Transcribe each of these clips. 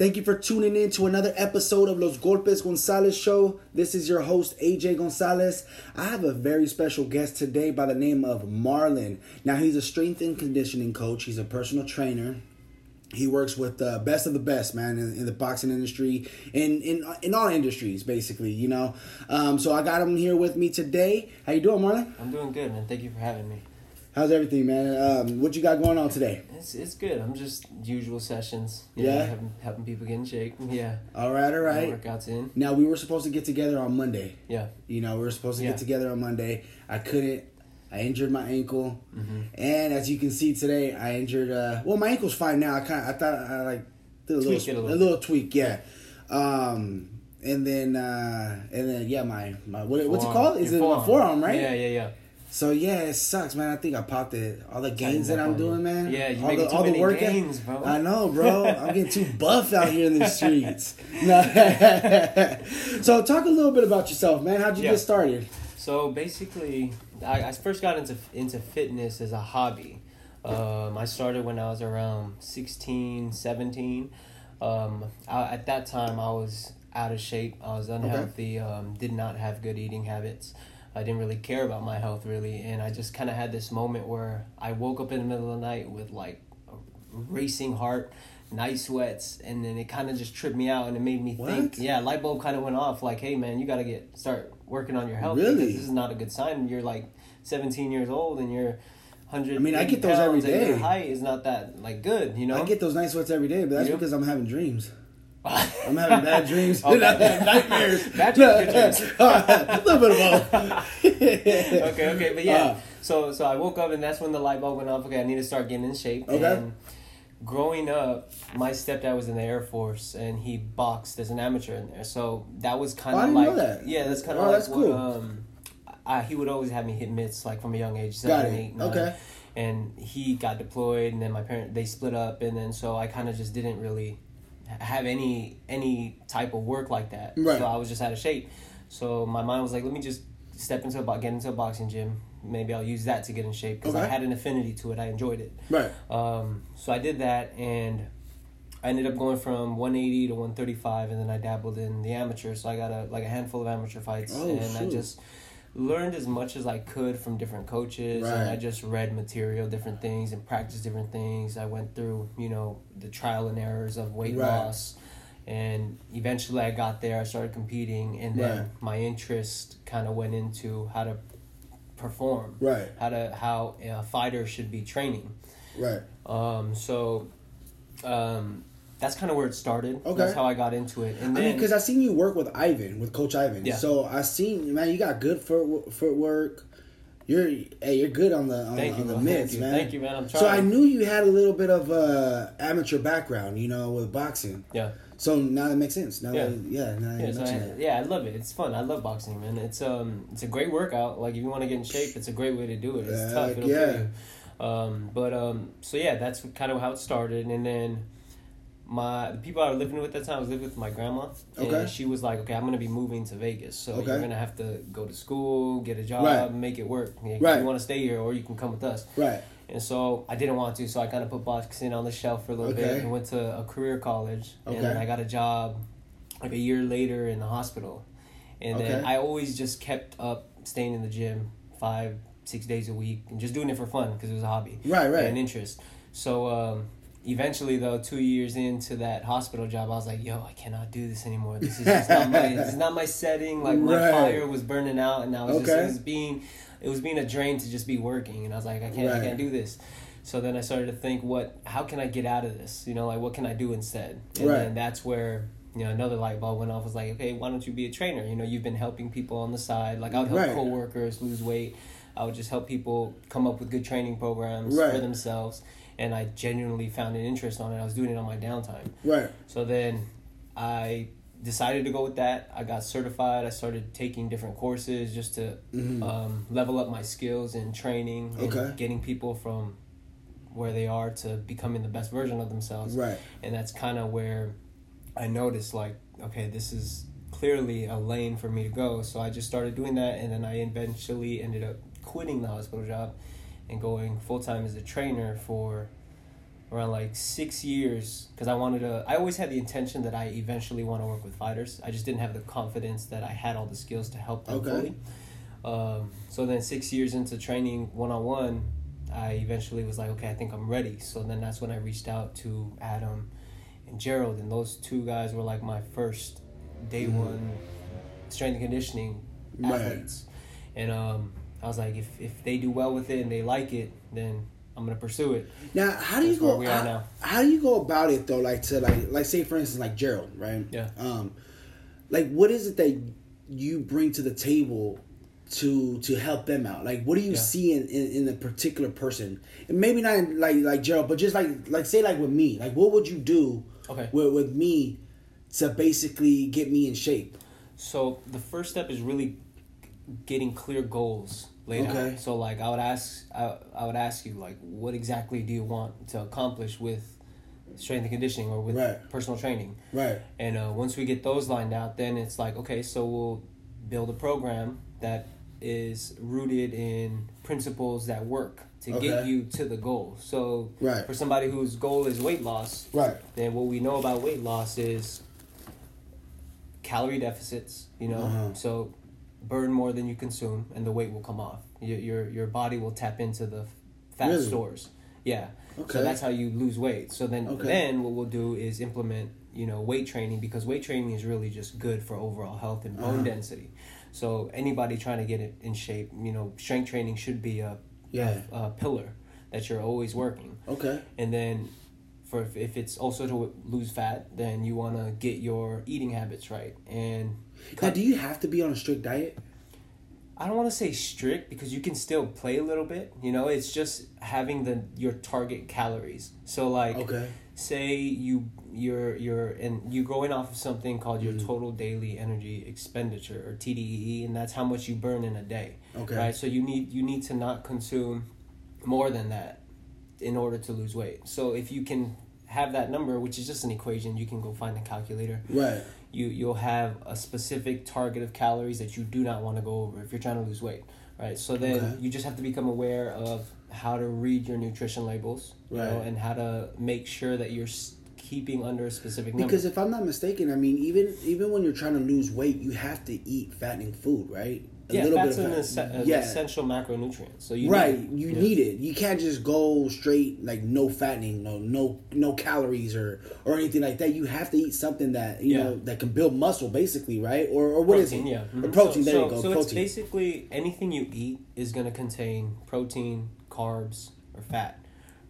Thank you for tuning in to another episode of Los Golpes Gonzalez Show. This is your host, AJ Gonzalez. I have a very special guest today by the name of Marlon. Now, he's a strength and conditioning coach, he's a personal trainer. He works with the best of the best, man, in, in the boxing industry, in, in in all industries, basically, you know. Um, so I got him here with me today. How you doing, Marlon? I'm doing good, man. Thank you for having me. How's everything, man? Um, what you got going on today? It's it's good. I'm just usual sessions. You Yeah? Know, helping, helping people get in shape. Yeah. All right, all right. Workouts in. Now we were supposed to get together on Monday. Yeah. You know, we were supposed to Yeah. get together on Monday. I couldn't. I injured my ankle, hmm and as you can see today, I injured. Uh, well, my ankle's fine now. I kind of, I thought I like did a Tweak little, it a a little little, tweak, yeah. Um, and then, uh, and then, yeah, my, my what, what's it called? Is Your it my forearm, right? Yeah, yeah, yeah. So yeah, it sucks, man. I think I popped it. All the gains that I'm up on you. doing, man. Yeah, all the, too all the workout- gains, bro. I know, bro. I'm getting too buff out here in the streets. So talk a little bit about yourself, man. How'd you Yeah. get started? So basically, I, I first got into into fitness as a hobby. Um, I started when I was around 16, 17. Um, I, at that time, I was out of shape. I was unhealthy. Um, did not have good eating habits. I didn't really care about my health really, and I just kind of had this moment where I woke up in the middle of the night with like a racing heart, night sweats, and then it kind of just tripped me out, and it made me think. Yeah, light bulb kind of went off. Like, hey man, you got to get start working on your health. Really? This is not a good sign. You're like 17 years old and you're 100. I mean, I get those every and Your height is not that like good, you know. I get those night sweats every day, but that's You? because I'm having dreams. I'm having bad dreams. Oh, bad- Nightmares. Bad dreams, a little bit of both. okay, okay, but yeah. Uh, so so I woke up and that's when the light bulb went off. Okay, I need to start getting in shape. Okay. And growing up, my stepdad was in the Air Force and he boxed as an amateur in there. So that was kind Oh, I of didn't like know that. yeah, that's kind of Oh, like that's what, cool. um, I, he would always have me hit mitts like from a young age, Got it. eight, nine. Okay. And he got deployed, and then my parent they split up, and then so I kind of just didn't really have any any type of work like that. Right. So I was just out of shape. So my mind was like, let me just step into a get into a boxing gym. Maybe I'll use that to get in shape because I had an affinity to it. I enjoyed it. Right. Um, so I did that, and I ended up going from 180 to 135, and then I dabbled in the amateur. So I got a like a handful of amateur fights, Oh, and I just learned as much as I could from different coaches, and I just read material, different things, and practiced different things. I went through you know the trial and errors of weight Right. loss. And eventually, I got there. I started competing, and then Right. my interest kind of went into how to perform, Right. how to how a fighter should be training. Right. Um, so um, that's kind of where it started. Okay. That's how I got into it. And I then, mean, because I seen you work with Ivan, with Coach Ivan. Yeah. So I seen, man, you got good foot footwork. You're, hey, you're good on the on, thank you, the bro. mitts, thank you, man. thank you, man. I'm trying. So I knew you had a little bit of uh, amateur background, you know, with boxing. Yeah. So now that makes sense. Now Yeah. that, yeah, now Yeah, so I, yeah, I love it. It's fun. I love boxing, man. It's um, it's a great workout. Like if you want to get in shape, it's a great way to do it. It's tough. It'll yeah. you. Um, but um, so yeah, that's kind of how it started, and then. My the people I was living with at the time I was living with my grandma, Okay. and she was like, "Okay, I'm gonna be moving to Vegas, so Okay. you're gonna have to go to school, get a job, Right. make it work. If Right. you want to stay here, or you can come with us." Right. And so I didn't want to, so I kind of put boxing on the shelf for a little Okay. bit and went to a career college. Okay. And then I got a job like a year later in the hospital. And then Okay. I always just kept up staying in the gym five, six days a week and just doing it for fun because it was a hobby Right. Right. and interest. So um, eventually, though, two years into that hospital job, I was like, "Yo, I cannot do this anymore. This is just not my. This is not my setting. Like my Right. fire was burning out, and I was just it was being, it was being a drain to just be working, and I was like, I can't, I can't do this. So then I started to think, what? How can I get out of this? You know, like what can I do instead? And Right. then that's where. You know, another light bulb went off. Was like, okay, why don't you be a trainer? You know, you've been helping people on the side. Like, I would help Right. coworkers lose weight. I would just help people come up with good training programs Right. for themselves. And I genuinely found an interest on it. I was doing it on my downtime. right. So then I decided to go with that. I got certified. I started taking different courses just to Mhm. um, level up my skills in training and Okay. getting people from where they are to becoming the best version of themselves. Right. And that's kind of where I noticed like, okay, this is clearly a lane for me to go. So I just started doing that, and then I eventually ended up quitting the hospital job and going full time as a trainer for around like six years because I wanted to. I always had the intention that I eventually want to work with fighters. I just didn't have the confidence that I had all the skills to help them Okay. fully. Um, so then six years into training one on one, I eventually was like, okay, I think I'm ready. So then that's when I reached out to Adam and Gerald, and those two guys were like my first day one strength and conditioning Right. athletes. And um, I was like, if if they do well with it and they like it, then I'm gonna pursue it. Now, how do you That's where go? we are how, now. how do you go about it though? Like to like like say for instance like Gerald, right? Yeah. Um, like what is it that you bring to the table to to help them out? Like what do you Yeah. see in, in in a particular person? And maybe not in, like like Gerald, but just like like say like with me, like what would you do? Okay. With with me to basically get me in shape. So the first step is really getting clear goals laid Okay. out. So like I would ask, I, I would ask you like, what exactly do you want to accomplish with strength and conditioning or with Right. personal training? Right. And uh, once we get those lined out, then it's like, okay, so we'll build a program that is rooted in principles that work to get you to the goal. So Right. for somebody whose goal is weight loss, Right. then what we know about weight loss is calorie deficits. You know, Uh-huh. so burn more than you consume, and the weight will come off. Your your your body will tap into the fat Really? stores. Yeah. Okay. So that's how you lose weight. So then Okay. then what we'll do is implement you know weight training because weight training is really just good for overall health and bone Uh-huh. density. So anybody trying to get it in shape, you know, strength training should be a Yeah. a, a pillar that you're always working. Okay. And then for if, if it's also to lose fat, then you want to get your eating habits right. And Now, do you have to be on a strict diet? I don't want to say strict because you can still play a little bit. You know, it's just having the your target calories. So like Okay. say you you're you're and you're going off of something called Mm-hmm. your total daily energy expenditure or TDEE and that's how much you burn in a day. Okay. Right? So you need you need to not consume more than that in order to lose weight. So if you can have that number, which is just an equation, you can go find a calculator. Right. You you'll have a specific target of calories that you do not want to go over if you're trying to lose weight, right? So then Okay. you just have to become aware of how to read your nutrition labels, you know, Right. and how to make sure that you're keeping under a specific number. Because if I'm not mistaken, I mean, even even when you're trying to lose weight, you have to eat fattening food, right? A yeah, little fat's bit an, of fat. an yeah, essential macronutrient. So you right. need it. You Yeah. need it. You can't just go straight like no fattening, no no no calories or or anything like that. You have to eat something that you Yeah. know that can build muscle, basically, right? Or or what is protein, it? yeah. Or Mhm. protein. So, there so, you go. So it's basically anything you eat is going to contain protein, carbs, or fat,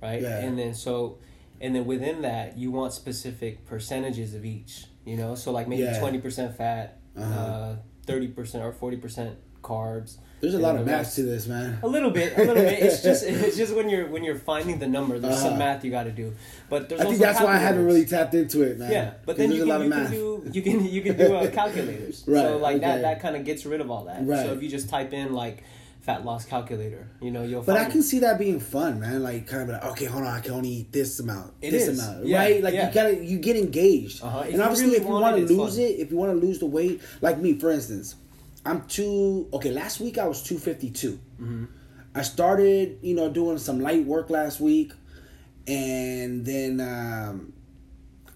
right? Yeah. And then so, and then within that, you want specific percentages of each. You know, so like maybe Yeah. twenty percent fat, Uh-huh. uh, thirty percent or forty percent carbs. There's a lot of math to this, man. A little bit, a little bit. It's just it's just when you're when you're finding the number, there's Uh-huh. some math you got to do. But there's I think that's why I haven't really tapped into it, man. Yeah, but then there's you a lot can, of you math. can do you can you can do uh, calculators. Right, So like okay. that that kind of gets rid of all that. Right. So if you just type in like fat loss calculator, you know you'll. But find I can it. see that being fun, man. Like kind of like, okay, hold on, I can only eat this amount, It this is. amount, Yeah, right? Like yeah. you gotta, you get engaged, Uh-huh. And obviously, really if you want want to lose fun. it, if you want to lose the weight, like me, for instance, I'm two. Okay, last week I was two Mm-hmm. I started, you know, doing some light work last week, and then um,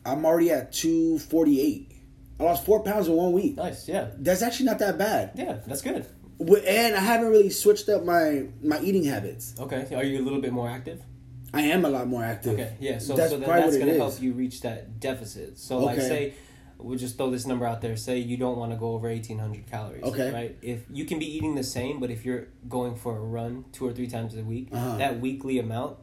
I'm already at two forty eight. I lost four pounds in one week. Nice, yeah, That's actually not that bad. yeah, that's good. And I haven't really switched up my my eating habits. Okay, are you a little bit more active? I am a lot more active. Okay, yeah. So That's so then probably that's it gonna help you reach that deficit. So like say. We'll just throw this number out there. Say you don't want to go over eighteen hundred calories. Okay. Right. If you can be eating the same, but if you're going for a run two or three times a week, Uh-huh. that weekly amount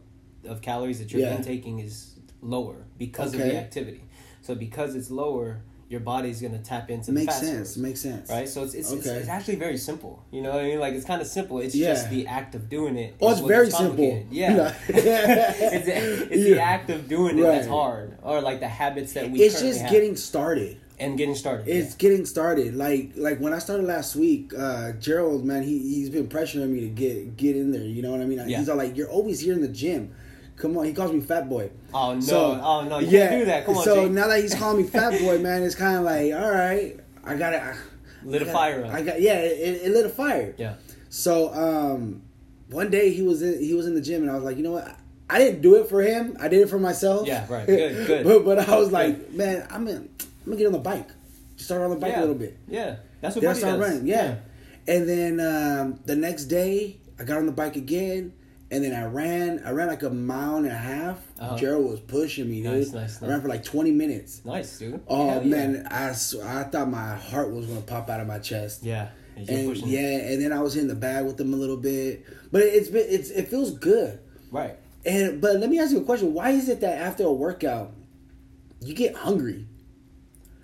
of calories that you're Yeah. intaking is lower because of the activity. So because it's lower, your body's gonna tap into Makes sense. Makes sense. right? So it's it's, it's Okay. it's actually very simple. You know what I mean? Like it's kind of simple. It's Yeah. just the act of doing it. Oh, it's very simple. Yeah. it's it's the act of doing it that's hard, or like the habits that we. It's just have. getting started. and getting started. It's getting started. Like like when I started last week, uh, Gerald, man, he he's been pressuring me to get get in there. You know what I mean? Yeah. He's all like, "You're always here in the gym." Come on, he calls me fat boy. Oh, no. So, Oh, no, you yeah. can't do that. Come on, So Jake. now that he's calling me fat boy, man, it's kind of like, all right, I got to Lit a fire up. I got yeah, it, it lit a fire. yeah. So um, one day he was in he was in the gym and I was like, you know what? I didn't do it for him. I did it for myself. Yeah, right. Good, good. but, but I was like, man, I'm in, I'm gonna get on the bike. Just start on the bike yeah. a little bit. Yeah, that's what Then I started does. running. Yeah. And then um, the next day, I got on the bike again, and then I ran. I ran like a mile and a half. Uh-huh. Gerald was pushing me, dude. Nice, nice, I ran for like twenty minutes. Nice, dude. Oh Hell yeah. man, I s- I thought my heart was gonna pop out of my chest. Yeah. You're And yeah, and then I was in the bag with them a little bit, but it's been it's it feels good. Right. And but let me ask you a question: Why is it that after a workout, you get hungry?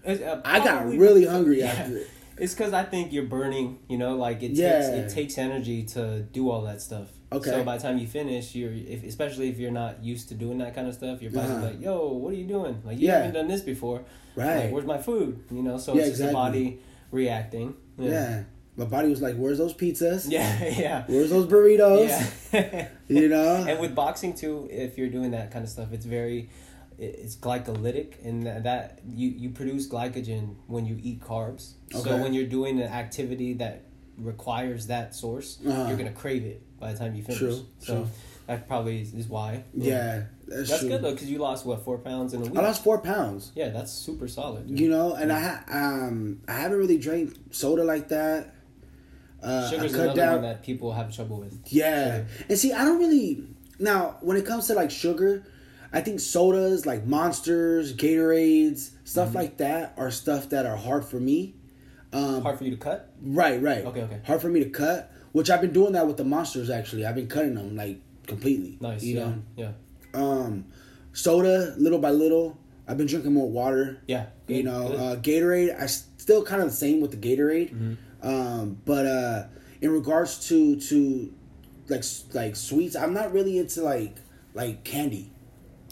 Uh, I got really hungry Yeah. after it. It's because I think you're burning. You know, like it Yeah. takes it takes energy to do all that stuff. Okay. So by the time you finish, you're if, especially if you're not used to doing that kind of stuff, your body's Uh-huh. like, "Yo, what are you doing? Like you Yeah. haven't done this before. Right. Like, where's my food? You know. So Yeah, it's just the exactly. body reacting. Yeah. my body was like, "Where's those pizzas? Yeah. Yeah. Where's those burritos? Yeah. You know? and with boxing too, if you're doing that kind of stuff, it's very, it's glycolytic, and that, you you produce glycogen when you eat carbs. So when you're doing an activity that requires that source, Uh-huh. you're gonna crave it by the time you finish. True, So true. that probably is, is why. yeah, that's, That's good though, because you lost what four pounds in a week. I lost four pounds. yeah, that's super solid. dude. You know, and I ha- um I haven't really drank soda like that. Uh, Sugar's I cut another down. one that people have trouble with. Yeah. And see, I don't really now when it comes to like sugar, I think sodas like Monsters, Gatorades, stuff Mm-hmm. like that are stuff that are hard for me. Um, Hard for you to cut. right, right. Okay, okay. Hard for me to cut, which I've been doing that with the Monsters actually. I've been cutting them like completely. Nice. You yeah. know. Yeah. Um, soda, little by little. I've been drinking more water. Yeah. You know, uh, Gatorade. I still kind of the same with the Gatorade, Mm-hmm. um, but uh, in regards to to like like sweets, I'm not really into like like candy,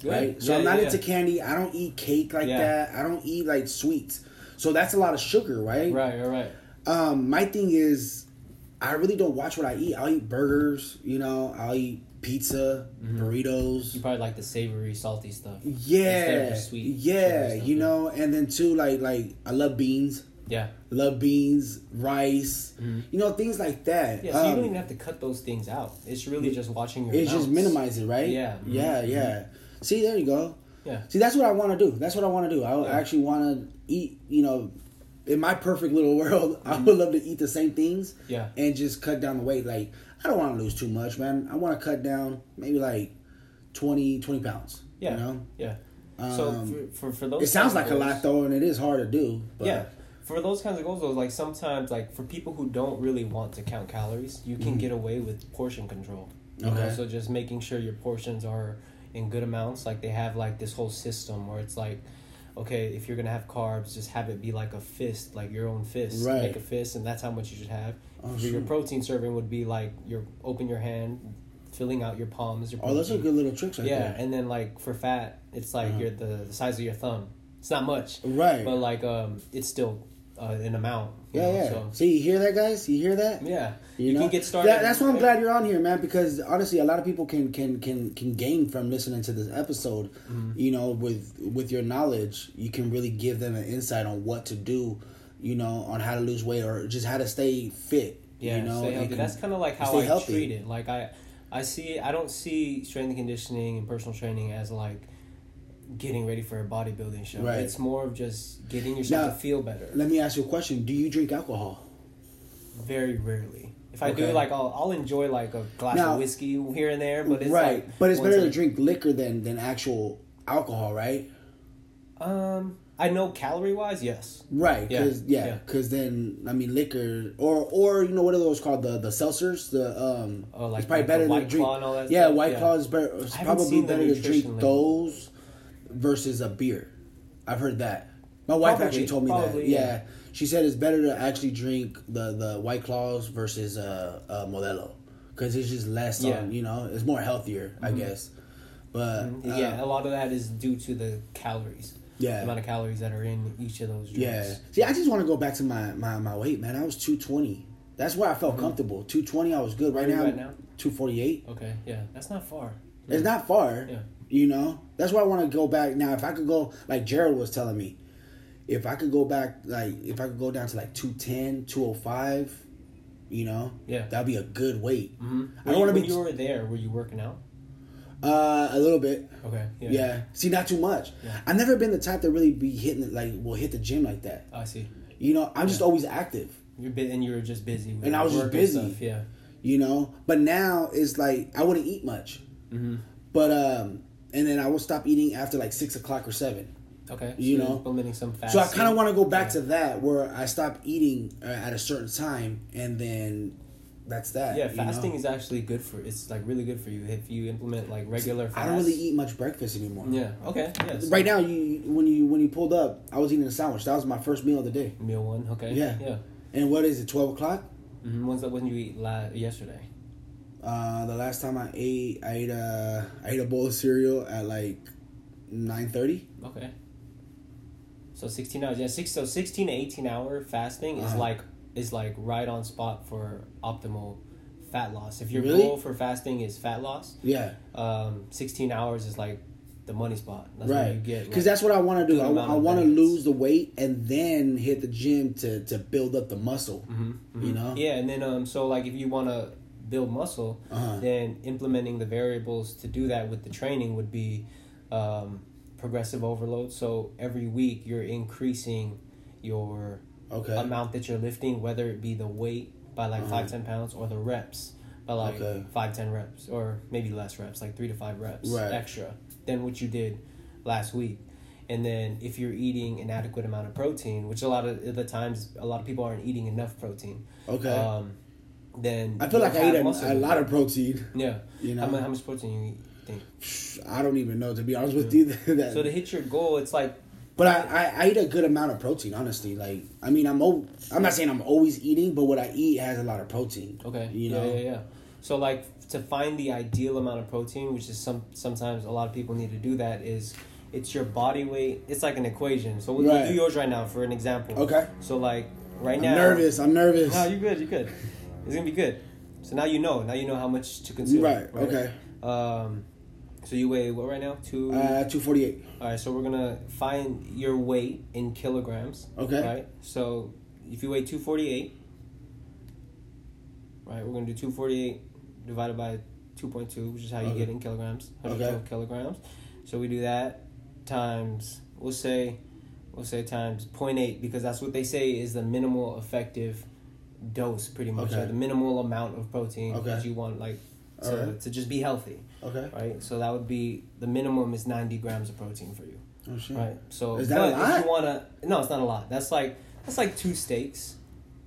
Good. right? So Yeah, I'm not yeah, into candy. I don't eat cake like that. I don't eat like sweets. So that's a lot of sugar, right? Right. Right. Right. Um, my thing is, I really don't watch what I eat. I'll eat burgers. You know, I'll eat pizza, Mm-hmm. burritos. You probably like the savory, salty stuff. Yeah, sweet, yeah, stuff, you yeah. know, and then too, like, like I love beans, Yeah. love beans, rice, you know, things like that. Mm-hmm. Yeah, so you Um, don't even have to cut those things out. It's really just watching your it's just minimize it, right? Yeah. yeah, Mhm. yeah. See, there you go. Yeah. See, that's what I want to do. That's what I want to do. I Yeah. actually want to eat. You know, in my perfect little world, I Mm-hmm. would love to eat the same things. Yeah. and just cut down the weight. Like, I don't want to lose too much, man. I want to cut down maybe like 20, 20 pounds. Yeah. you know. Yeah. so Um, for, for, for those It sounds like of a lot though, and it is hard to do. But Yeah. For those kinds of goals, though, like sometimes, like for people who don't really want to count calories, you can get away with portion control. Know? Mm-hmm. Okay. So just making sure your portions are in good amounts. Like they have like this whole system where it's like, okay, if you're gonna have carbs, just have it be like a fist, like your own fist. Right. Make a fist, and that's how much you should have. Oh, your protein serving would be like your open your hand, filling out your palms. Your Oh, those are good little tricks right Yeah, there. and then like for fat, it's like Uh-huh. your the, the size of your thumb. It's not much, Right. but like um, it's still uh, an amount. yeah, know, yeah. So, See, you hear that, guys? You hear that? yeah, You, you, know? can get started. That- that's why I'm glad you're on here, man. Because honestly, a lot of people can can can can gain from listening to this episode. Mm-hmm. You know, with with your knowledge, you can really give them an insight on what to do. You know, on how to lose weight or just how to stay fit. Yeah, you know, stay healthy. can- That's kind of like how I healthy. treat it. Like I, I see. I don't see strength and conditioning and personal training as like getting ready for a bodybuilding show. Right. It's more of just getting yourself Now, to feel better. Let me ask you a question. Do you drink alcohol? Very rarely. If I Okay. do, like I'll, I'll enjoy like a glass Now- of whiskey here and there, but it's right, like but it's better to drink liquor than than actual alcohol, right? Um, I know calorie wise, yes. Right, Yeah, because yeah, yeah. because then I mean liquor or or you know what are those called the the seltzers the um Oh, like- it's probably like better to White drink Claw and all that yeah stuff? White Yeah. Claw is better it's probably better to drink label. those versus a beer. I've heard that. My wife Probably, actually told me that. Yeah. yeah. she said it's better to actually drink the the White Claws versus uh, uh Modelo because it's just less Yeah. on you know it's more healthier I guess. But uh, yeah, a lot of that is due to the calories. Yeah. the amount of calories that are in each of those drinks. Yeah. See, I just want to go back to my, my, my weight, man. I was 220. That's where I felt comfortable. 220, I was good. Right Mm-hmm. Now, at now? 248. Okay. Yeah, that's not far. It's not far. Yeah. You know? That's why I want to go back. Now, if I could go, like Jared was telling me, if I could go back, like, if I could go down to like 210, 205, you know? Yeah. That'd be a good weight. Mm-hmm. I don't want to when be. you were there, were you working out? Uh, a little bit. Okay. Yeah. See, not too much. Yeah. I've never been the type to really be hitting it like will hit the gym like that. I see. You know, I'm just always active. You're bit and you were just busy. And I was just busy. stuff, Yeah. You know, but now it's like I wouldn't eat much. Mm-hmm. But um, and then I will stop eating after like six o'clock or seven. Okay. You so know? implementing some fast. So I kind of want to go back to that where I stop eating uh, at a certain time and then that's that. Yeah, fasting know? is actually good for. It's like really good for you if you implement like regular. Fast. I don't really eat much breakfast anymore. Yeah. Okay. Yes. Right now, you when you when you pulled up, I was eating a sandwich. That was my first meal of the day. Meal one. Okay. Yeah. Yeah. And what is it? Twelve o'clock. Mm-hmm. When's that? When you eat la- yesterday? Uh, the last time I ate, I ate a I ate a bowl of cereal at like nine thirty. Okay. So sixteen hours. Yeah. Six. So sixteen to eighteen hour fasting is Uh-huh. like is like right on spot for optimal fat loss. If your Really? goal for fasting is fat loss, Yeah, um, sixteen hours is like the money spot. That's you right. get. Because like- that's what I want to do. good I, want to lose the weight and then hit the gym to to build up the muscle. Mhm, You mhm. know? Yeah, and then um, so like if you want to build muscle, Uh-huh. then implementing the variables to do that with the training would be um, progressive overload. So every week you're increasing your Okay. amount that you're lifting, whether it be the weight by like Uh-huh. five ten pounds or the reps by like Okay. five ten reps or maybe less reps, like three to five reps Right. extra than what you did last week. And then if you're eating an adequate amount of protein, which a lot of the times a lot of people aren't eating enough protein. Okay. Um, then I feel like I eat a, a lot of protein. Yeah. You know? How, mu- how much protein you eat? Think? I don't even know to be honest with you. that, So to hit your goal, it's like But I, I, I eat a good amount of protein, honestly. Like, I mean, I'm o- I'm not saying I'm always eating, but what I eat has a lot of protein. Okay. You yeah, know? yeah, yeah. yeah. So like to find the ideal amount of protein, which is some sometimes a lot of people need to do that is it's your body weight. It's like an equation. So we'll, Right. do yours right now for an example. Okay. So like right I'm now. nervous. I'm nervous. No, you're good. You're good. It's gonna be good. So now you know. Now you know how much to consume. Right, okay. Um, so you weigh what right now? Two. Uh, 248. All right, so we're gonna find your weight in kilograms. Okay. Right. So if you weigh two forty eight, right, we're gonna do two forty eight divided by two point two, which is how you Okay. get in kilograms. Hundred Okay. kilograms. So we do that times we'll say we'll say times 0.8 because that's what they say is the minimal effective dose pretty much Okay. right? the minimal amount of protein Okay. that you want like to, Alright. to just be healthy Okay. right so that would be the minimum is 90 grams of protein for you Oh, shit. Right. So Is that but a lot? if you wanna no, it's not a lot. That's like that's like two steaks.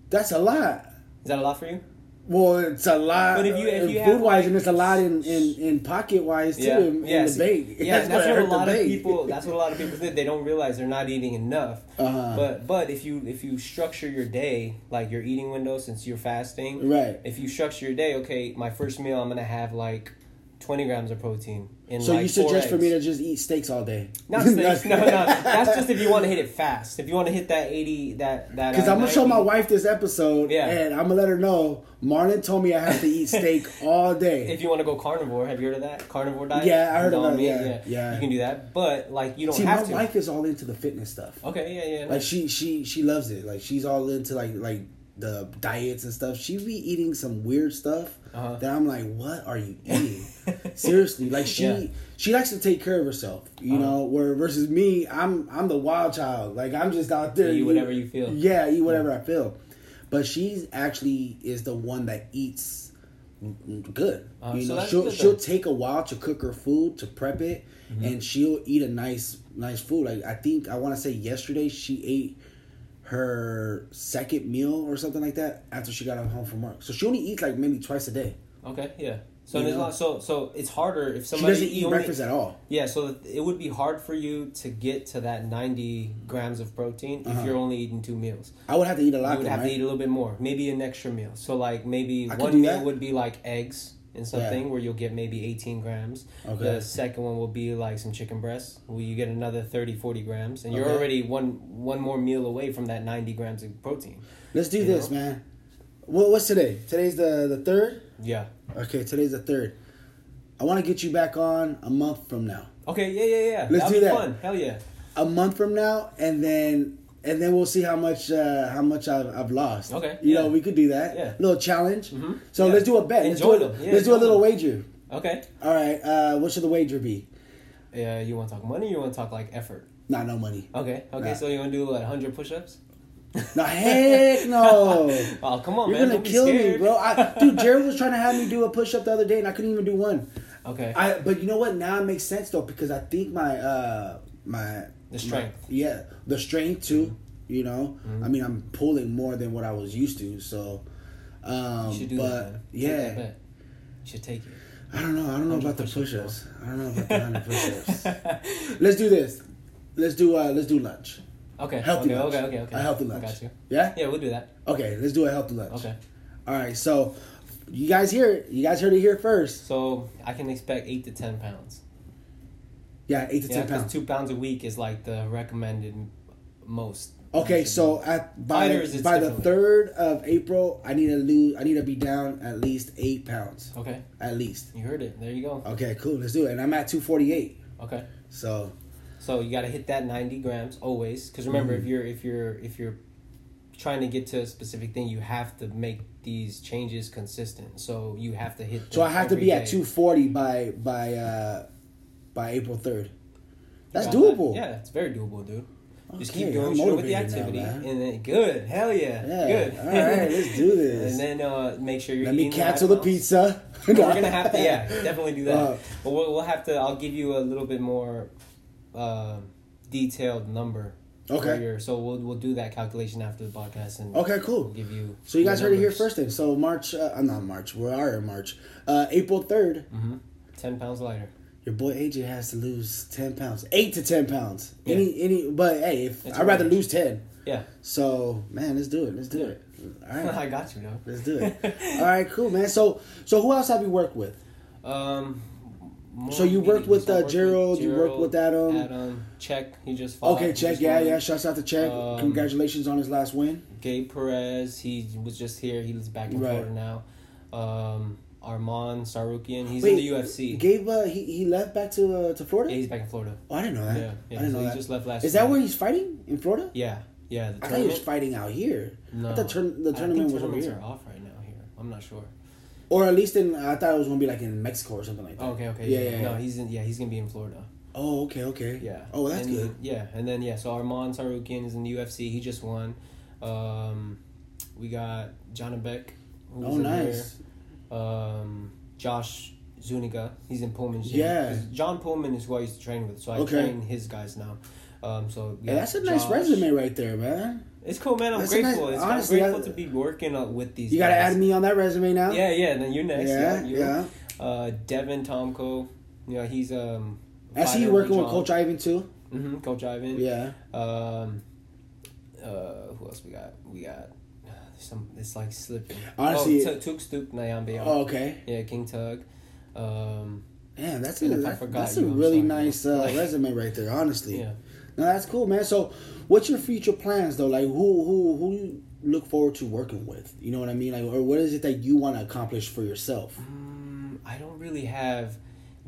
That's a lot. Is that a lot for you? Well, it's a lot. But if you- if you food have, wise, like- and it's a lot in in, in pocket wise too. Yeah. In, yeah. in the see- bake. Yeah, that's, gonna what a hurt the lot of people that's what a lot of people think. They don't realize they're not eating enough. Uh-huh. But but if you if you structure your day, like your eating window since you're fasting, Right. if you structure your day, okay, my first meal I'm gonna have like twenty grams of protein. In So like you suggest for me to just eat steaks all day? Not steaks. no, no. That's just if you want to hit it fast. If you want to hit that eighty, that that. Because uh, I'm gonna show my wife this episode, Yeah. and I'm gonna let her know. Marlon told me I have to eat steak all day. If you want to go carnivore, have you heard of that carnivore diet? Yeah, I heard Non about it, meat, yeah, yeah. You can do that, but like you don't See, my have to. wife is all into the fitness stuff. Okay, yeah, yeah. Like she she she loves it. Like she's all into like like the diets and stuff. She be eating some weird stuff Uh-huh. that I'm like, what are you eating? Seriously, like she Yeah. she likes to take care of herself. You Uh-huh. know, where versus me, I'm I'm the wild child. Like I'm just out there. eat eat- whatever you feel. Yeah, eat whatever I feel. But she's actually is the one that eats good. Uh, you so know, she'll good she'll take a while to cook her food to prep it, Mm-hmm. and she'll eat a nice nice food. Like I think I want to say yesterday she ate her second meal or something like that after she got home from work. So she only eats like maybe twice a day. Okay, yeah. So there's know? not so so it's harder if She somebody doesn't eat only- breakfast at all. Yeah, so it would be hard for you to get to that 90 grams of protein if Uh-huh. you're only eating two meals. I would have to eat a lot. You would then, have right? to eat a little bit more, maybe an extra meal. So like maybe I one meal that. would be like eggs and something where you'll get maybe 18 grams. Okay. The second one will be like some chicken breasts where you get another 30 40 grams and you're Okay. already one one more meal away from that 90 grams of protein. Let's do this, know? man. What, what's today? Today's the the third. Yeah. Okay, today's the third. I want to get you back on a month from now. Okay, yeah, yeah, yeah. Let's That'd do that. fun. Hell yeah. A month from now, and then and then we'll see how much uh, how much I've, I've lost. Okay, you know we could do that. Yeah. little challenge. Mhm. So Yeah. let's do a bet. Let's do a, them. Yeah, let's do a little them. wager. Okay. All right. Uh, what should the wager be? Yeah, you want to talk money? or You want to talk like effort? Not no money. Okay. Okay. Nah. So you want to do like hundred push-ups? No heck no. Oh come on, You're man! gonna kill me, bro. I, dude, Jared was trying to have me do a push up the other day, and I couldn't even do one. Okay. I but you know what? Now it makes sense though because I think my uh my The strength. my- yeah, the strength too. You know, Mhm. I mean, I'm pulling more than what I was used to. So, um, you should do but that, man. Take that yeah. You should take it. I don't know. I don't know about the push-ups, push-ups. I don't know about the hundred push-ups. Let's do this. Let's do uh let's do lunch. Okay. Healthy okay, lunch. okay. Okay. Okay. A healthy I lunch. Got you. Yeah. Yeah, we'll do that. Okay. Let's do a healthy lunch. Okay. All right. So, you guys hear it. You guys heard it here first. So I can expect eight to ten pounds. Yeah, eight to Yeah, ten pounds. two pounds a week is like the recommended most. Okay, so at by Fighters, by the third of April, I need to lose. I need to be down at least eight pounds, Okay, at least. you heard it. There you go. Okay, cool. Let's do it. And I'm at two forty eight. Okay, So so you got to hit that ninety grams always. Because remember, Mhm. if you're if you're if you're trying to get to a specific thing, you have to make these changes consistent. So you have to hit. so I have to be at two forty by by uh by April third. That's doable. that? Yeah, it's very doable, dude. Just keep going I'm with the motivated now, activity, and then good, hell yeah, Yeah. good. All right, let's do this. and then uh, make sure you're. Let me cancel the amounts. pizza. We're gonna have to, yeah, definitely do that. Uh, but we'll, we'll have to. I'll give you a little bit more uh, detailed number. Okay. your- so we'll we'll do that calculation after the podcast, and Okay, we'll cool. give you. So you guys heard it here first then. So March, uh, I'm not March. We are in March. Uh, April third. mm-hmm. Ten pounds lighter. Your boy AJ has to lose ten pounds, eight to ten pounds. Yeah. Any, any, but hey, if It's I'd rather range. lose ten. Yeah, So man, let's do it. Let's do it. All right, I got you, though. let's do it. All right, cool, man. So, so who else have you worked with? Um. More So you worked with, uh, worked Gerald, you worked with Adam. Adam. Check. He just fought. Okay, check. Yeah, won. yeah. Shouts out to Check. Um, Congratulations on his last win. Gabe Perez. He was just here. He He's back in Right. Florida now. Um. Arman Tsarukyan. He's Wait, in the UFC. Gabe, uh, he he left back to uh, to Florida. Yeah, he's back in Florida. Oh, I didn't know that. Yeah, yeah. I didn't so know he that. just left last. Is that where he's fighting in Florida? Yeah, yeah. The I thought he was fighting out here. no, I thought the I tournament was over here, are off right now here. I'm not sure. Or at least in. I thought it was gonna be like in Mexico or something like that. Okay, okay. Yeah, Yeah, yeah, No, yeah. he's in. Yeah, he's gonna be in Florida. Oh, okay, okay. Yeah. Oh, that's And- good. Yeah, and then yeah, so Arman Tsarukyan is in the UFC. He just won. Um, we got John Beck. who's Oh, nice. Um, Josh Zuniga. He's in Pullman. gym. Yeah. John Pullman is who I used to train with, so I Okay. train his guys now. Um, so Yeah, that's a nice Josh. resume right there, man. It's cool, man. I'm That's grateful. nice- it's, honestly, I'm grateful I- to be working with these. You gotta add me on that resume now. Yeah, yeah. Then you're next. yeah, Yeah, yeah. Uh, Devin Tomko. You know, he's um. I see you working with Coach Ivan too. Mm-hmm. Coach Ivan. Yeah. Um. Uh, who else we got? We got some. It's like slipping. Honestly- oh, Tuk Stuk Nyambe. Oh, okay. Yeah, King Tug. Um. Man, that's a that- forgot that's a really nice uh, resume right there. Honestly. Yeah. No, that's cool, man. So, what's your future plans though? Like, who who who you look forward to working with? You know what I mean? Like, or what is it that you want to accomplish for yourself? Mm, I don't really have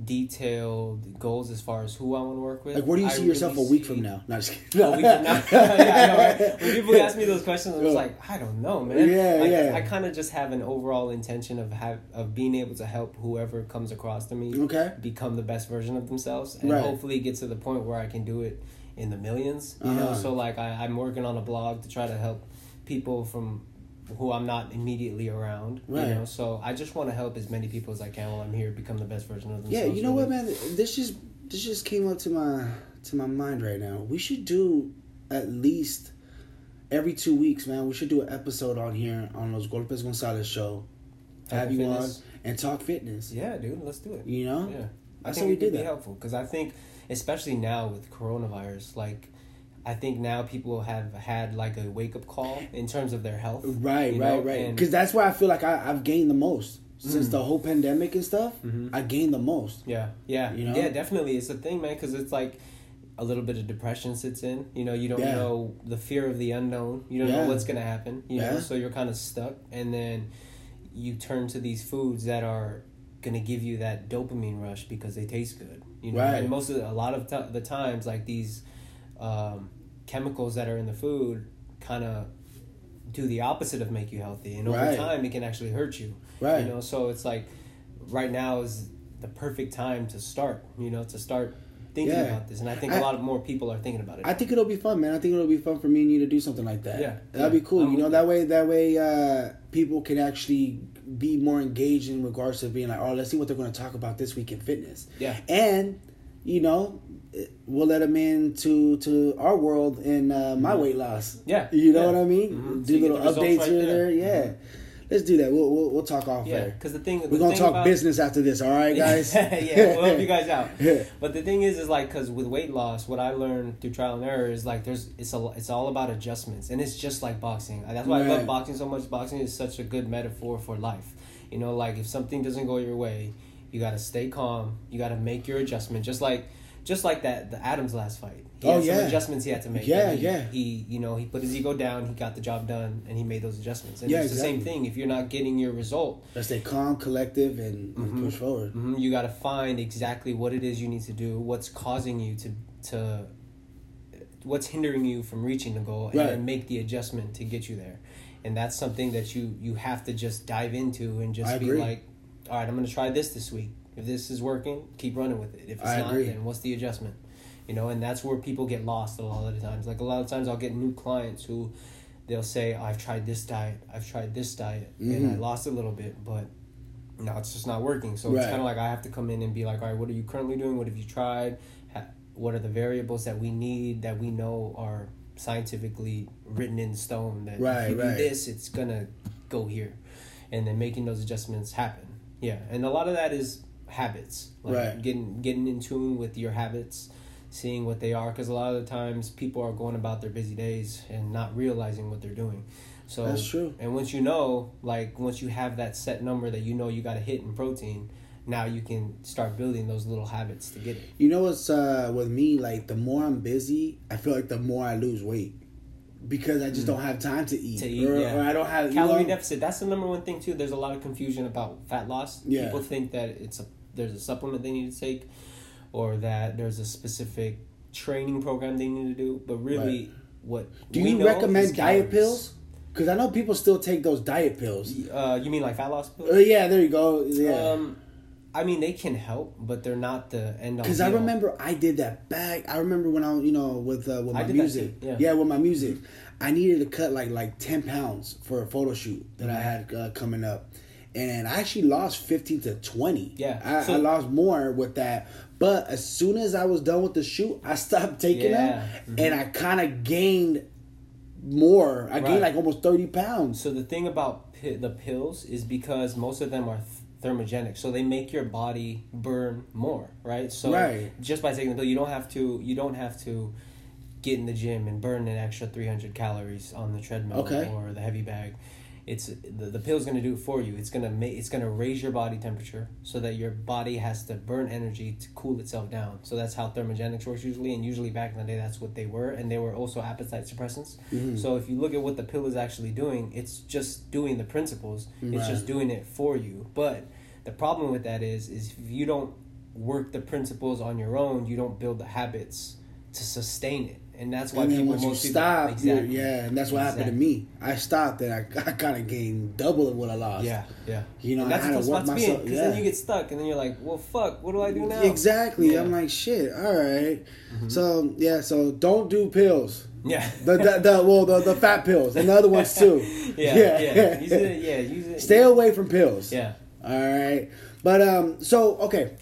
detailed goals as far as who I want to work with. Like, where do you I see yourself really a week see- from now? Not just kidding. a week from now. yeah, know, right? When people ask me those questions, I'm just like, I don't know, man. Yeah, Like, yeah. I kind of just have an overall intention of have of being able to help whoever comes across to me Okay. become the best version of themselves, and Right. hopefully get to the point where I can do it in the millions. You know, Uh-huh. so like I, I'm working on a blog to try to help people from who I'm not immediately around. Right. You know, so I just want to help as many people as I can while I'm here become the best version of themselves. Yeah, you know what, man? This just this just came up to my to my mind right now. We should do at least every two weeks, man. We should do an episode on here on Los Golpes Gonzalez show. Talk have you fitness. on and talk fitness. Yeah, dude, let's do it. You know, Yeah, I That's think we did be that. helpful because I think, especially now with coronavirus, like, I think now people have had like a wake up call in terms of their health. right, right, know, right. Because that's why I feel like I, I've gained the most since Mm. the whole pandemic and stuff. Mhm. I gained the most. Yeah, yeah, You know? yeah, definitely. It's a thing, man, because it's like a little bit of depression sits in. You know, you don't Yeah. know the fear of the unknown. You don't Yeah. know what's gonna happen. You Yeah. know, so you're kind of stuck, and then you turn to these foods that are gonna give you that dopamine rush because they taste good. You know, Right. and most of the, a lot of t- the times, like these um, chemicals that are in the food, kind of do the opposite of make you healthy, and over Right. time, it can actually hurt you. Right. You know, so it's like right now is the perfect time to start. You know, to start thinking Yeah. about this, and I think I- a lot of more people are thinking about it. I think it'll be fun, man. I think it'll be fun for me and you to do something like that. Yeah, that'd yeah. be cool. I'm you know, that way, that way, uh, people can actually be more engaged in regards to being like, oh, let's see what they're going to talk about this week in fitness. Yeah. and you know, we'll let them into to to our world in uh, my weight loss. Mm-hmm. Yeah, you know yeah. what I mean. Mhm. Do get little updates right here and there. Yeah, Mhm. Let's do that. We'll we'll, we'll talk off yeah, there. because the thing We're the gonna thing talk about- business after this. All right, guys. yeah, we'll help you guys out. Yeah. But the thing is, is like, cause with weight loss, what I learned through trial and error is like, there's it's a it's all about adjustments, and it's just like boxing. That's why I love boxing so much. Boxing is such a good metaphor for life. You know, like if something doesn't go your way, you gotta stay calm. You gotta make your adjustment, just like just like that the Adams last fight. He Oh, had some yeah. adjustments he had to make. Yeah, he, yeah. He you know he put his ego down. He got the job done, and he made those adjustments. And Yeah, it's the same thing. If you're not getting your result, Let's stay calm, collective, and, Mhm. push forward. hmm You got to find exactly what it is you need to do, what's causing you to to what's hindering you from reaching the goal, and Right. then make the adjustment to get you there. And that's something that you you have to just dive into and just I be agree. like, all right, I'm going to try this this week. If this is working, keep running with it. If it's I not, agree. then what's the adjustment? You know, and that's where people get lost a lot of the times. Like a lot of times, I'll get new clients who they'll say, "I've tried this diet, I've tried this diet, and I Mhm. lost a little bit, but no, it's just not working." So it's kind of like I have to come in and be like, "All right, what are you currently doing? What have you tried? What are the variables that we need that we know are scientifically written in stone that Right, if you right. do this, it's gonna go here," and then making those adjustments happen. Yeah, and a lot of that is habits, like Right. getting getting in tune with your habits, seeing what they are, because a lot of the times people are going about their busy days and not realizing what they're doing. So That's true. And once you know, like once you have that set number that you know you got to hit in protein, now you can start building those little habits to get it. You know what's uh, with me? Like the more I'm busy, I feel like the more I lose weight because I just don't have time to eat, Mm. To eat, or, yeah. or I don't have Calorie you know, deficit. That's the number one thing too. There's a lot of confusion about fat loss. Yeah. People think that it's a there's a supplement they need to take, or that there's a specific training program they need to do. But really, what Do we you recommend diet pills? Because I know people still take those diet pills. Uh, you mean like fat loss pills? Uh, yeah, there you go. Yeah. Um, I mean they can help, but they're not the end all. Because I remember I did that back. I remember when I, was, you know, with uh, with my music. too, yeah. with my music, I needed to cut like like ten pounds for a photo shoot that I Mm-hmm. had uh, coming up, and I actually lost fifteen to twenty. Yeah, I, so- I lost more with that. But as soon as I was done with the shoot, I stopped taking Yeah, them, and I kind of gained more. I gained like almost thirty pounds. So the thing about pi- the pills is because most of them are thermogenic, so they make your body burn more, right? So Right. just by taking the pill, you don't have to. You don't have to get in the gym and burn an extra three hundred calories on the treadmill Okay. or the heavy bag. It's the, the pill's gonna do it for you. It's gonna make it's gonna raise your body temperature so that your body has to burn energy to cool itself down. So that's how thermogenics works usually, and usually back in the day that's what they were, and they were also appetite suppressants. Mm-hmm. So if you look at what the pill is actually doing, it's just doing the principles. It's just doing it for you. But the problem with that is, is if you don't work the principles on your own, you don't build the habits to sustain it, and that's why and people once you people- stop, exactly. yeah, and that's what happened to me. I stopped, and I, I kind of gained double of what I lost. Yeah, yeah. You know, and that's I had to work spot be in myself- because yeah. then you get stuck, and then you're like, well, fuck, what do I do now? Exactly. Yeah. I'm like, shit. All right. So yeah. So don't do pills. yeah, The the, the well the, the fat pills and the other ones too. yeah, yeah. Use it, yeah, use it. Stay away from pills. Yeah. All right. But um. So okay.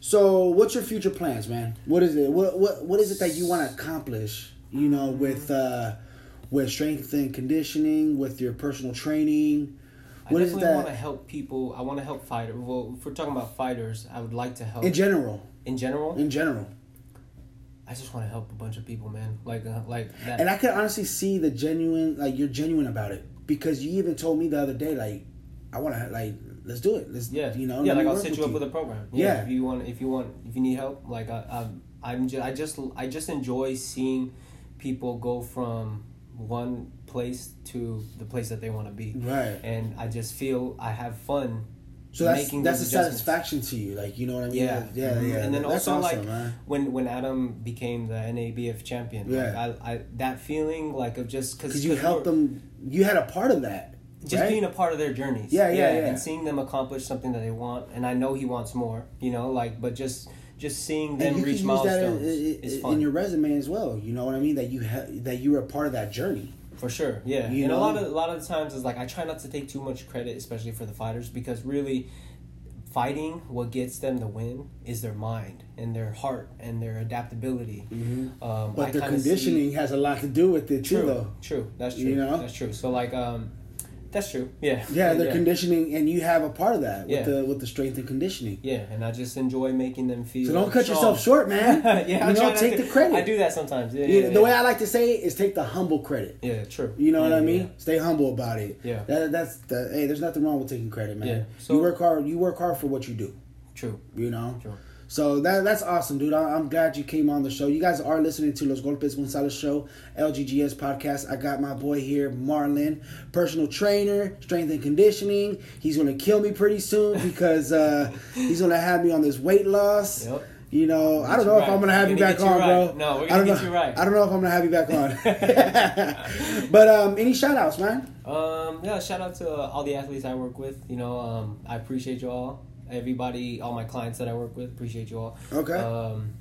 So what's your future plans, man? What is it? What what what is it that you want to accomplish? You know, with uh, with strength and conditioning, with your personal training. What I definitely want to help people. I want to help fighters. Well, if we're talking about fighters, I would like to help in general? in general. In general. I just want to help a bunch of people, man. Like, uh, like that. And I could honestly see the genuine, like you're genuine about it because you even told me the other day, like, I want to, like, let's do it. Let's, yeah, you know, yeah. Like I'll set you up with a program. Yeah. If you want, if you want, if you need help, like I, I'm, I'm just, I just, I just enjoy seeing people go from one place to the place that they want to be. Right. And I just feel I have fun. So that's making that's a satisfaction to you, like you know what I mean? Yeah, yeah, Mhm. yeah. And then that's also awesome, like man. when when Adam became the NABF champion, Yeah. like I, I that feeling like of just Because you helped them, you had a part of that. Just right? being a part of their journeys. Yeah, yeah, yeah. And seeing them accomplish something that they want, and I know he wants more. You know, like, but just just seeing them reach can use that in, milestones in- in your resume as well. You know what I mean? That you ha- that you were a part of that journey. for sure. Yeah, You and know? a lot of a lot of the times is like I try not to take too much credit, especially for the fighters, because really. Fighting, what gets them the win is their mind and their heart and their adaptability. Um, Mm-hmm. But I the kinda see- conditioning has a lot to do with it too, True, though. true. That's true. You know? that's true. So like, um, that's true. Yeah, Yeah, the conditioning, and you have a part of that with Yeah. the with the strength and conditioning. Yeah, and I just enjoy making them feel. So don't cut strong. yourself short, man. yeah, you I know, take to- the credit. I do that sometimes. Yeah, yeah, the way I like to say it is take the humble credit. Yeah, true. You know what I mean? yeah. Stay humble about it. Yeah. That, that's the hey. There's nothing wrong with taking credit, man. Yeah. So- you work hard. You work hard for what you do. True. You know. True. So that that's awesome, dude. I, I'm glad you came on the show. You guys are listening to Los Golpes Gonzalez show, LGGS podcast. I got my boy here, Marlon, personal trainer, strength and conditioning. He's gonna kill me pretty soon because uh, he's gonna have me on this weight loss. Yep. You know, I don't know if right. I'm gonna have you back on, bro. No, we're I gonna don't get know, you right. I don't know if I'm gonna have you back on. but um, any shout outs, man? Um, yeah, shout out to uh, all the athletes I work with. You know, um, I appreciate you all. Everybody, all my clients that I work with, appreciate you all. Okay. Um,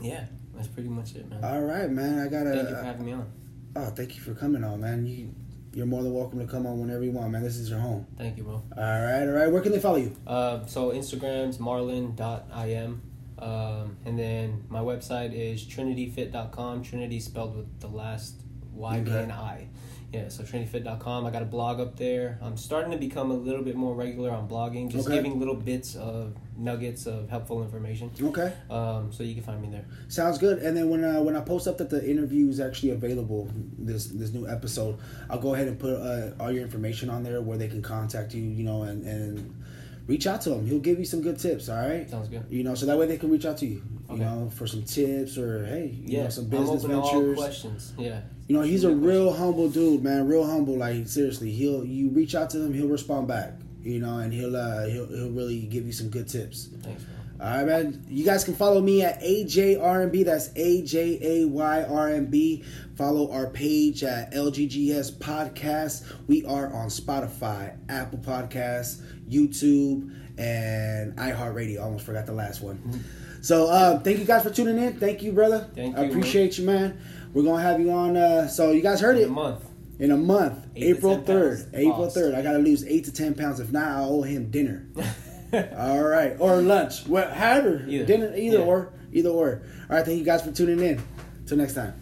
yeah, that's pretty much it, man. All right, man. I gotta. Thank you for having me on. oh, thank you for coming on, man. You, you're more than welcome to come on whenever you want, man. This is your home. Thank you, bro. All right, all right. Where can they follow you? Uh, so Instagram's marlin.im. Um, and then my website is trinityfit.com. Trinity spelled with the last Y Okay. and I. Yeah, so trinityfit.com. I got a blog up there. I'm starting to become a little bit more regular on blogging, just Okay. giving little bits of nuggets of helpful information. Okay. Um, so you can find me there. Sounds good. And then when uh, when I post up that the interview is actually available, this this new episode, I'll go ahead and put uh, all your information on there where they can contact you. You know, and and reach out to him. He'll give you some good tips. All right. Sounds good. You know, so that way they can reach out to you. You Okay. know, for some tips or hey, you Yeah, know, some business open to all ventures. questions. Yeah. You know, he's a real humble dude, man. Real humble. Like seriously, he'll you reach out to him, he'll respond back. You know, and he'll uh, he'll he'll really give you some good tips. Thanks. All right, man. You guys can follow me at AJRMB. That's A J A Y R M B. Follow our page at LGGS Podcast. We are on Spotify, Apple Podcasts, YouTube, and iHeartRadio. I almost forgot the last one. So, uh, thank you guys for tuning in. Thank you, brother. Thank I you, appreciate you, man. We're gonna have you on. Uh, so, you guys heard In it a month. in a month, Eight April third. April third. I gotta lose eight to ten pounds. If not, I owe him dinner. All right, or lunch. Well, however, Either. dinner, either Yeah. or, either or. All right, thank you guys for tuning in. Till next time.